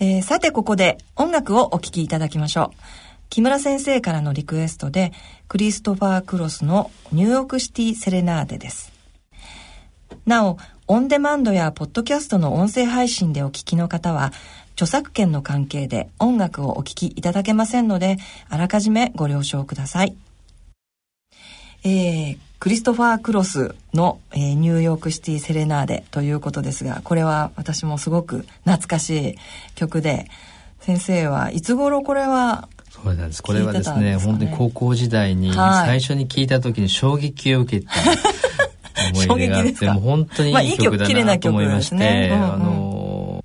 えー、さてここで音楽をお聴きいただきましょう。木村先生からのリクエストで、クリストファー・クロスのニューヨークシティ・セレナーデです。なお、オンデマンドやポッドキャストの音声配信でお聴きの方は、著作権の関係で音楽をお聴きいただけませんので、あらかじめご了承ください。えー、クリストファー・クロスの、えー、ニューヨークシティ・セレナーデということですが、これは私もすごく懐かしい曲で、先生はいつ頃これはそうなんです。これはですね、本当に高校時代に最初に聞いた時に衝撃を受けた 思い出があって、もう本当にいい曲だなと思いまして、ね。うんうん、あの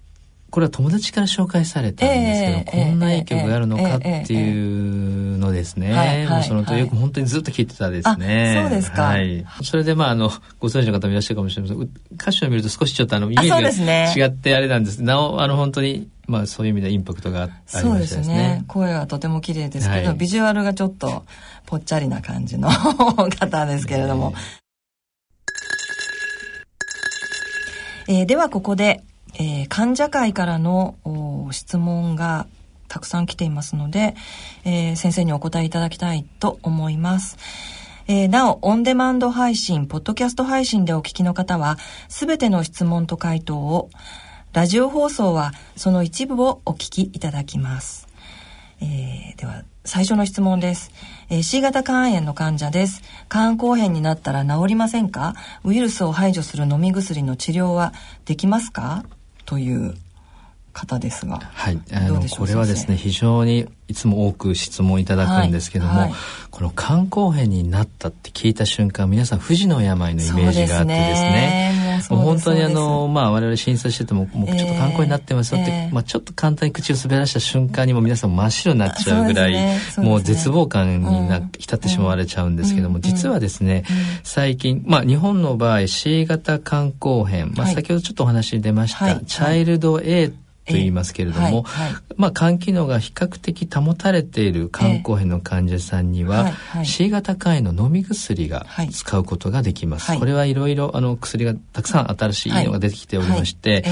これは友達から紹介されたんですけど、えー、こんないい曲があるのかっていうのですね。もうそのとよく本当にずっと聴いてたですね。そうですか。はい。それでまああの、ご存知の方もいらっしゃるかもしれません歌詞を見ると少しちょっとあの、イメージが違ってあれなんです。なお、あの本当にまあそういう意味でインパクトがありましたですね。そうですね。声はとても綺麗ですけど、はい、ビジュアルがちょっとぽっちゃりな感じの 方ですけれども。えー、ではここでえー、患者会からの質問がたくさん来ていますので、えー、先生にお答えいただきたいと思います。えー、なお、オンデマンド配信、ポッドキャスト配信でお聞きの方は、すべての質問と回答を、ラジオ放送はその一部をお聞きいただきます。えー、では、最初の質問です。えー、C 型肝炎の患者です。肝硬変になったら治りませんか？ウイルスを排除する飲み薬の治療はできますか？という方ですが。はい。あの、これはですね、非常にいつも多く質問いただくんですけども、はい。はい、この肝硬変になったって聞いた瞬間、皆さん不治の病のイメージがあってですね、もう本当にあの、まあ我々診察してても、もうちょっと肝硬変になってますよって、えー、まあちょっと簡単に口を滑らした瞬間にも皆さん真っ白になっちゃうぐらい、ね。ね、もう絶望感にな、うん、浸ってしまわれちゃうんですけども、うん、実はですね、うん、最近、まあ日本の場合 C 型肝硬変、まあ先ほどちょっとお話に出ました、はい、チャイルド A と言いますけれども、はいはい、まあ肝機能が比較的保たれている肝硬変の患者さんには、C 型肝炎の飲み薬が使うことができます。はい、これはいろいろあの薬がたくさん新しいのが出てきておりまして、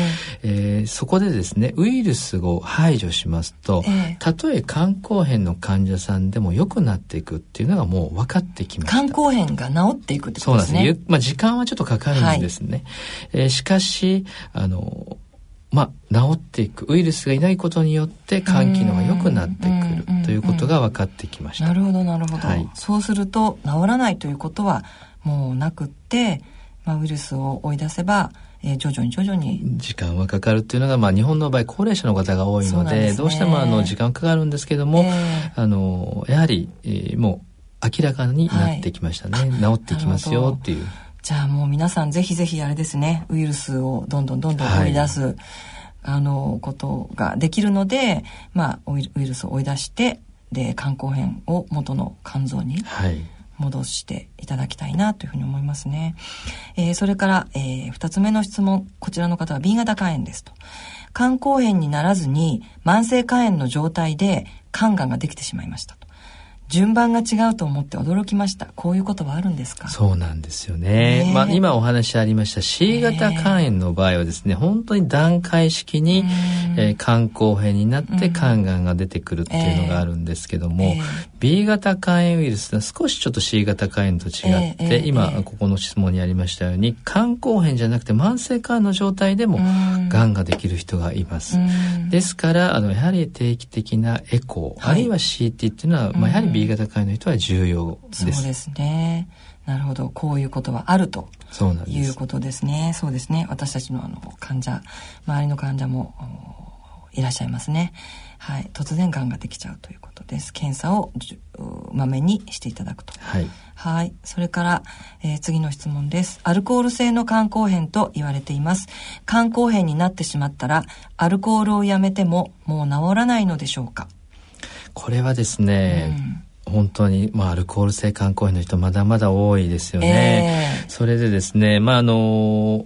えー、そこでですねウイルスを排除しますと、たとえ肝硬変の患者さんでも良くなっていくっていうのがもう分かってきました。肝硬変が治っていくってことですね。そうなんです。まあ時間はちょっとかかるんですね。えー、しかしあのまあ、治っていくウイルスがいないことによって肝機能が良くなってくるということが分かってきました。なるほどなるほど、はい、そうすると治らないということはもうなくって、まあ、ウイルスを追い出せばえー、徐々に徐々に。時間はかかるっていうのが、まあ、日本の場合高齢者の方が多いので、ね、どうしてもあの時間かかるんですけども、えー、あのやはり、えー、もう明らかになってきましたね、はい、治ってきますよっていう。じゃあもう皆さんぜひぜひあれですねウイルスをどんどんどんどん追い出す、はい、あのことができるので、まあ、ウイルスを追い出してで肝硬変を元の肝臓に戻していただきたいなというふうに思いますね。えー、それから、えー、2つ目の質問こちらの方は B 型肝炎ですと。肝硬変にならずに慢性肝炎の状態で肝がんができてしまいましたと。順番が違うと思って驚きました。こういうことはあるんですか？そうなんですよね、まあ、今お話ありました。C 型肝炎の場合はですね本当に段階式に、えー、肝硬変になって肝がんが出てくるっていうのがあるんですけども、えー、B 型肝炎ウイルスは少しちょっと C 型肝炎と違って、今ここの質問にありましたように肝硬変じゃなくて慢性肝の状態でもがんができる人がいます。ですからあのやはり定期的なエコー、はい、あるいは CT っていうのは、まあ、やはり B 型肝炎の人は重要です。そうですね。なるほど。こういうことはあるということですね。そうですね。私たちのあの患者、周りの患者もいらっしゃいますね。はい。突然癌ができちゃうということです。検査をまめにしていただくと。はい。はい。それから、えー、次の質問です。アルコール性の肝硬変と言われています。肝硬変になってしまったら、アルコールをやめてももう治らないのでしょうか？これはですね、うん、本当に、まあ、アルコール性肝硬変の人まだまだ多いですよね。えー、それでですね、まあ、あの、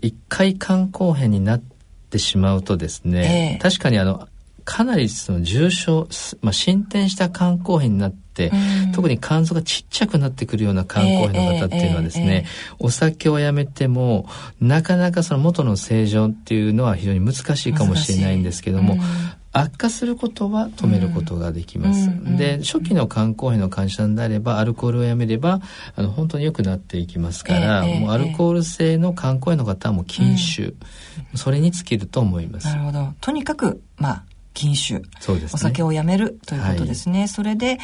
一回肝硬変になってしまうとですね、えー、確かにあの、かなりその重症、まあ、進展した肝硬変になって、うん、特に肝臓がちっちゃくなってくるような肝硬変の方っていうのはですね、えーえー、お酒をやめてもなかなかその元の正常っていうのは非常に難しいかもしれないんですけども、悪化することは止めることができます。うん、で、初期の肝硬変の患者さんであれば、アルコールをやめれば、あの、本当に良くなっていきますから、えー、もうアルコール性の肝硬変の方はもう禁酒、うん、それに尽きると思います。なるほど。とにかく、まあ、禁酒。そうです、ね、お酒をやめるということですね。はい、それで、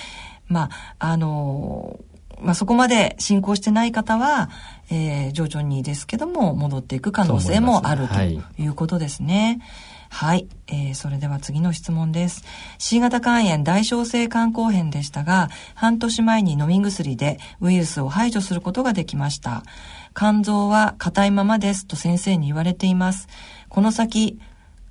まあ、あのまあ、そこまで進行してない方は、えー、徐々にですけども戻っていく可能性もあるということですね。はいはい、えー、それでは次の質問です。C 型肝炎大小性肝硬変でしたが、半年前に飲み薬でウイルスを排除することができました。肝臓は硬いままですと先生に言われています。この先、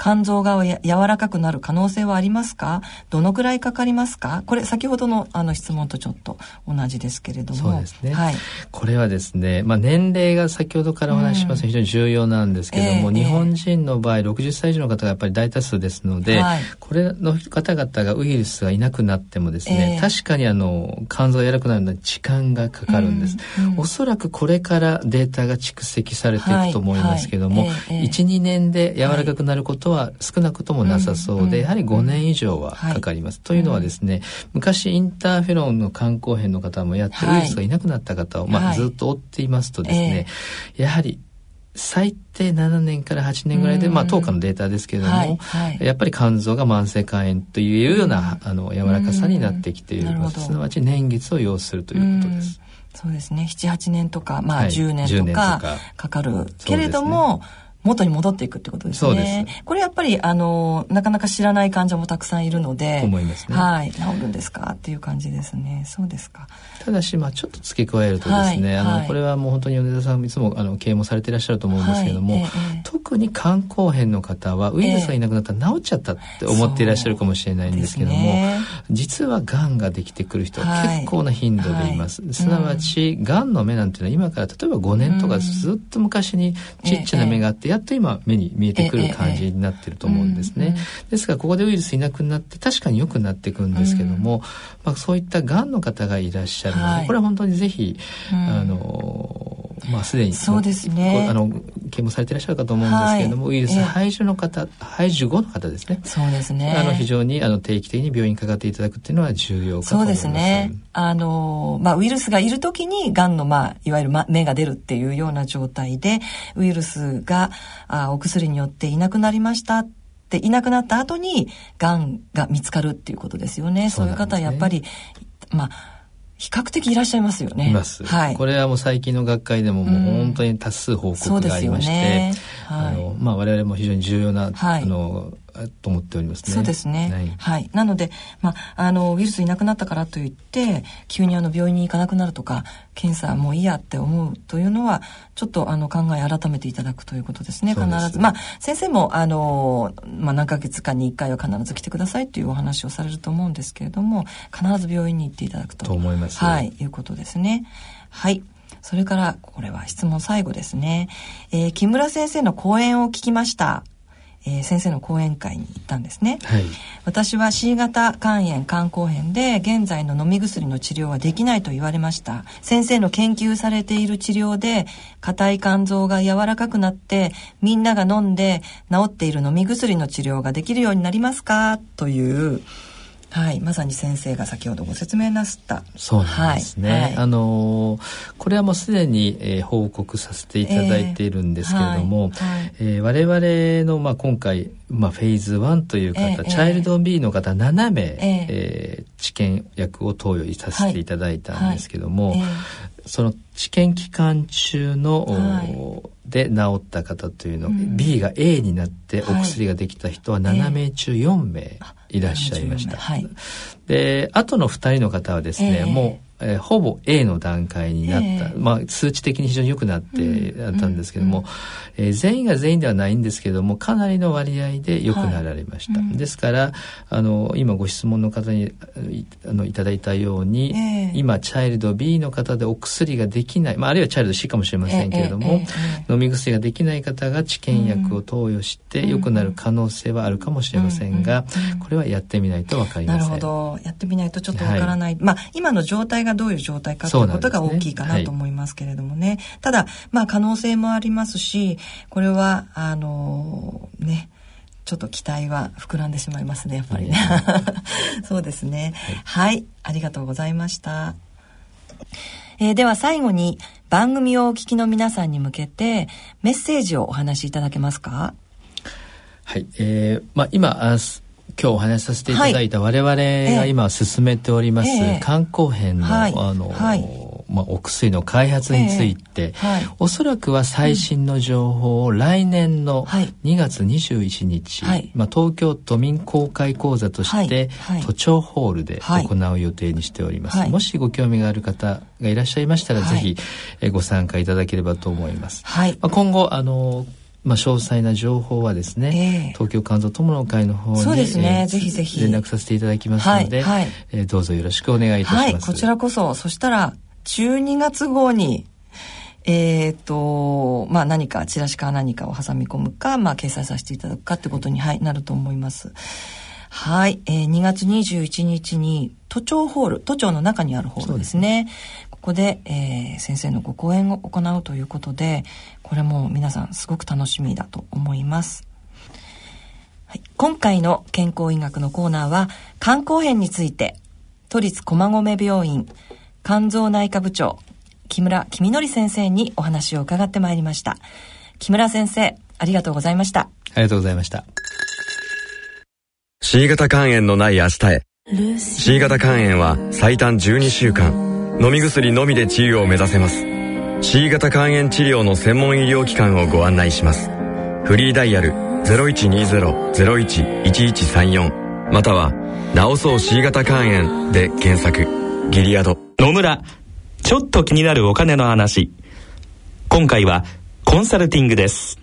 肝臓が柔らかくなる可能性はありますか？どのくらいかかりますか？これ先ほどのあの質問とちょっと同じですけれども。そうですね。はい。これはですね、まあ年齢が先ほどからお話しします、うん、非常に重要なんですけども、えー、日本人の場合60歳以上の方がやっぱり大多数ですので、はい、これの方々がウイルスがいなくなってもですね、えー、確かにあの肝臓が柔らかくなるのに時間がかかるんです、うんうん、おそらくこれからデータが蓄積されていくと思いますけども、はい。はい。えー、12年で柔らかくなることは少なくともなさそうで、やはり5年以上はかかります。というのはですね、昔インターフェロンの肝硬変の方もやってウイルスがいなくなった方を、まあ、ずっと追っていますとですね、やはり最低7年から8年ぐらいで、まあ、当下のデータですけれども、はい。はい、やっぱり肝臓が慢性肝炎というような、あの柔らかさになってきている。すなわち年月を要するということです。そうですね。78年とか、まあ、10年とかか。かる、けれども、元に戻っていくってことですね。そうです。これやっぱり、あの、なかなか知らない患者もたくさんいるので、思いますね。はい。治るんですか？っていう感じですね。そうですか。ただし、まあちょっと付け加えるとですね、はい、あの、はい、これはもう本当に米田さんいつも、あの、経営もされていらっしゃると思うんですけども、はいええ、特に肝硬変の方は、ウイルスがいなくなったら治っちゃったって思っていらっしゃるかもしれないんですけども、ね、実は癌ができてくる人は結構な頻度でいます。すなわち、癌の目なんていうのは今から例えば5年とかずっと昔にちっちゃな目があって、やっと今目に見えてくる感じになってると思うんですね。ですからここでウイルスいなくなって確かに良くなっていくんですけども、まあ、そういったがんの方がいらっしゃるので、はい、これは本当にぜひ、あのまあ、すでにそうですね。あの啓蒙されていらっしゃるかと思うんですけれども、はい、ウイルス排除の方、排除後の方ですね。そうですね。あの非常にあの定期的に病院にかかっていただくっていうのは重要かと思います。そうですね。あの、まあ、ウイルスがいる時にがんの、まあ、いわゆる、ま、芽が出るっていうような状態でウイルスがあお薬によっていなくなりましたっていなくなった後にがんが見つかるっていうことですよね。そう、ね,、いう方はやっぱりまあ比較的いらっしゃいますよね。います。はい。これはもう最近の学会でももう本当に多数報告がありまして、ねはい、あのまあ我々も非常に重要な、はい、あのと思っておりますね。そうですね。はい。はい、なので、まあ、あの、ウイルスいなくなったからといって、急にあの、病院に行かなくなるとか、検査もういいやって思うというのは、ちょっとあの、考え改めていただくということですね。必ず。まあ、先生も、あの、まあ、何ヶ月かに1回は必ず来てくださいというお話をされると思うんですけれども、必ず病院に行っていただくと。と思います。はい、いうことですね。はい。それから、これは質問最後ですね。えー、木村先生の講演を聞きました。えー、先生の講演会に行ったんですね、はい、私は C 型肝炎肝硬変で現在の飲み薬の治療はできないと言われました先生の研究されている治療で硬い肝臓が柔らかくなってみんなが飲んで治っている飲み薬の治療ができるようになりますか？というはい、まさに先生が先ほどご説明なすった。そうなんですね。はいはい、あのこれはもうすでに、えー、報告させていただいているんですけれども、えーはい。えー、我々のまあ今回まあフェーズ1という方、えー、チャイルド B の方7名、えー、えー、治験薬を投与させていただいたんですけども、その治験期間中の、はい、で治った方というの、うん、B が A になってお薬ができた人は7名中4名いらっしゃいました。はい、で後の2人の方はですね、えー、もうえー、ほぼ A の段階になった、えー、まあ、数値的に非常に良くなってあったんですけども、うんうんえー、全員が全員ではないんですけどもかなりの割合で良くなられました、はい、ですからあの今ご質問の方にあのいただいたように、えー、今チャイルド B の方でお薬ができない、まあ、あるいはチャイルド C かもしれませんけれども、飲み薬ができない方が治験薬を投与して良くなる可能性はあるかもしれませんが、これはやってみないと分かりません。なるほど。やってみないとちょっとわからない、はい、まあ今の状態がどういう状態かということが大きいかなと思いますけれどもね、ねはい、ただまあ可能性もありますしこれはあのー、ねちょっと期待は膨らんでしまいますねやっぱりね。そうですね、はい、はい、ありがとうございました、えー、では最後に番組をお聞きの皆さんに向けてメッセージをお話しいただけますか？はい、えー、まあ今あ今日お話しさせていただいた我々が今進めております観光編の、はい、あの、はい。まあ、お薬の開発について、えーはい、おそらくは最新の情報を来年の2月21日、はい、まあ、東京都民公開講座として、都庁ホールで行う予定にしております、もしご興味がある方がいらっしゃいましたら、ぜひ、えご参加いただければと思います、まあ、今後あのまあ、詳細な情報はですね、えー、東京肝臓友の会の方にそうですね、えー、ぜひぜひ連絡させていただきますので、はいはい、えー、どうぞよろしくお願いいたします。はい、こちらこそそしたら12月号にえっ、ー、と、まあ何かチラシか何かを挟み込むか、まあ掲載させていただくかってことに、はい、なると思います。はい、えー、2月21日に都庁ホール、都庁の中にあるホールですね。すここで、えー、先生のご講演を行うということで、これも皆さんすごく楽しみだと思います。はい、今回の健康医学のコーナーは、肝硬変について、都立駒込病院肝臓内科部長、木村君則先生にお話を伺ってまいりました。木村先生、ありがとうございました。ありがとうございました。C 型肝炎のない明日へ。C 型肝炎は最短12週間、飲み薬のみで治癒を目指せます。C 型肝炎治療の専門医療機関をご案内します。フリーダイヤル0120-01-1134または、治そう C 型肝炎で検索。ギリアド。野村、ちょっと気になるお金の話。今回はコンサルティングです。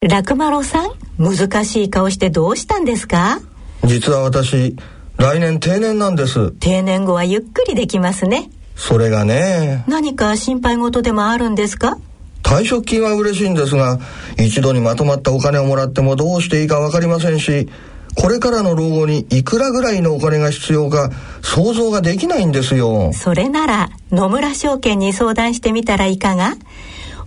楽丸さん、難しい顔してどうしたんですか？実は私、来年定年なんです。定年後はゆっくりできますね。それがね。何か心配事でもあるんですか？退職金は嬉しいんですが、一度にまとまったお金をもらってもどうしていいかわかりませんし、これからの老後にいくらぐらいのお金が必要か想像ができないんですよ。それなら野村証券に相談してみたらいかが？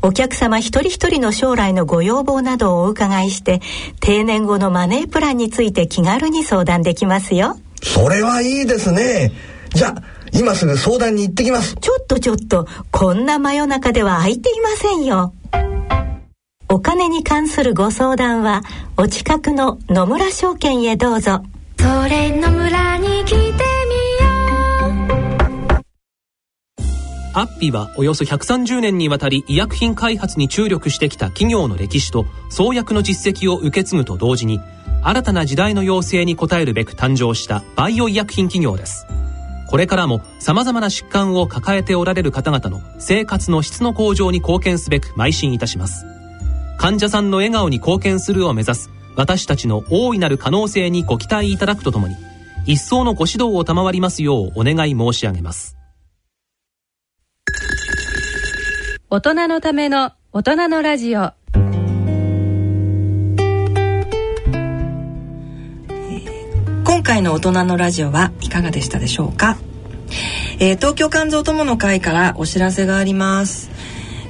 お客様一人一人の将来のご要望などをお伺いして定年後のマネープランについて気軽に相談できますよ。それはいいですね。じゃあ今すぐ相談に行ってきます。ちょっとちょっとこんな真夜中では空いていませんよ。お金に関するご相談はお近くの野村証券へどうぞそれ野村に来てみようアッピはおよそ130年にわたり医薬品開発に注力してきた企業の歴史と創薬の実績を受け継ぐと同時に新たな時代の要請に応えるべく誕生したバイオ医薬品企業ですこれからも様々な疾患を抱えておられる方々の生活の質の向上に貢献すべく邁進いたします。患者さんの笑顔に貢献するを目指す私たちの大いなる可能性にご期待いただくとともに一層のご指導を賜りますようお願い申し上げます。大人のための大人のラジオ。今回の大人のラジオはいかがでしたでしょうか、えー、東京肝臓友の会からお知らせがあります。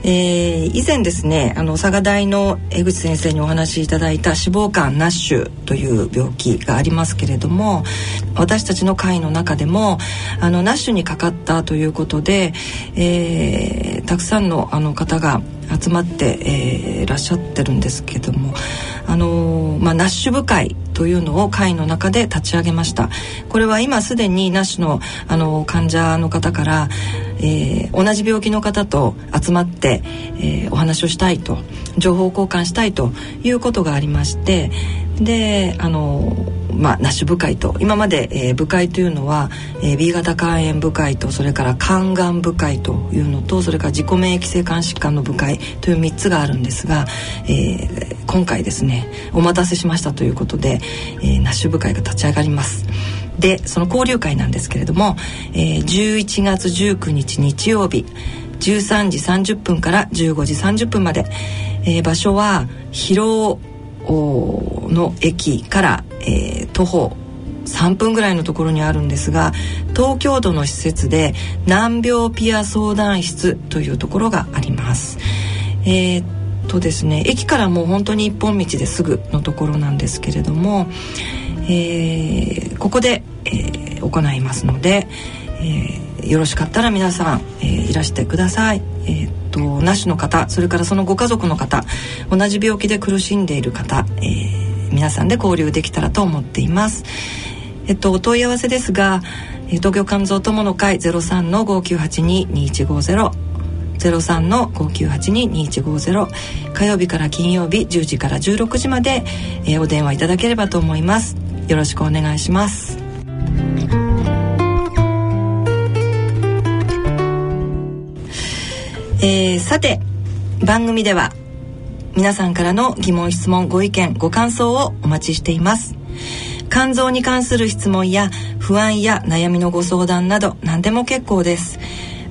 えー、以前ですねあの佐賀大の江口先生にお話しいただいた脂肪肝ナッシュという病気がありますけれども私たちの会の中でもあのナッシュにかかったということで、えー、たくさんのあの方が集まって、えー、いらっしゃってるんですけどもあのまあ、ナッシュ部会というのを会の中で立ち上げました。これは今すでにナッシュのあの患者の方から、えー、同じ病気の方と集まって、えー、お話をしたいと情報交換したいということがありましてであのまあ、ナッシュ部会と今まで、えー、部会というのは、えー、B 型肝炎部会とそれから肝がん部会というのとそれから自己免疫性肝疾患の部会という3つがあるんですが、えー、今回ですねお待たせしましたということで、えー、ナッシュ部会が立ち上がります。でその交流会なんですけれども、えー、11月19日日曜日13時30分から15時30分まで、えー、場所は広尾の駅から、えー、徒歩3分ぐらいのところにあるんですが東京都の施設で難病ピア相談室というところがあります。えー、っとですね駅からもう本当に一本道ですぐのところなんですけれども、えー、ここで、えー、行いますので、え、よろしかったら皆さん、え、いらしてください。えー、っとなしの方それからそのご家族の方同じ病気で苦しんでいる方、えー、皆さんで交流できたらと思っています。えっとお問い合わせですが東京肝臓友の会03の5982-2150 03の5982-2150火曜日から金曜日10時から16時まで、えー、お電話いただければと思いますよろしくお願いしますえー、さて番組では皆さんからの疑問質問ご意見ご感想をお待ちしています。肝臓に関する質問や不安や悩みのご相談など何でも結構です。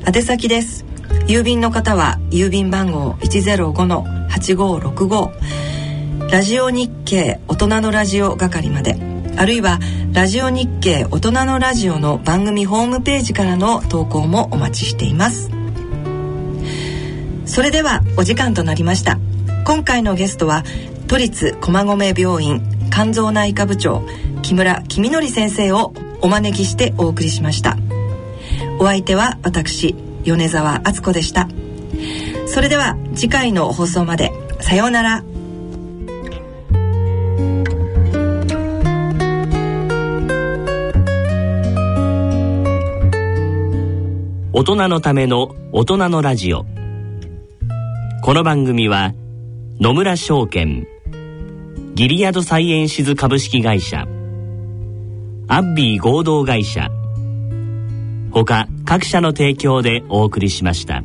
宛先です。郵便の方は郵便番号105-8565ラジオ日経大人のラジオ係まで。あるいはラジオ日経大人のラジオの番組ホームページからの投稿もお待ちしています。それではお時間となりました。今回のゲストは都立駒込病院肝臓内科部長木村公則先生をお招きしてお送りしました。お相手は私米沢敦子でした。それでは次回の放送までさようなら。大人のための大人のラジオ。この番組は野村証券。ギリアドサイエンシズ株式会社。アッビー合同会社。他各社の提供でお送りしました。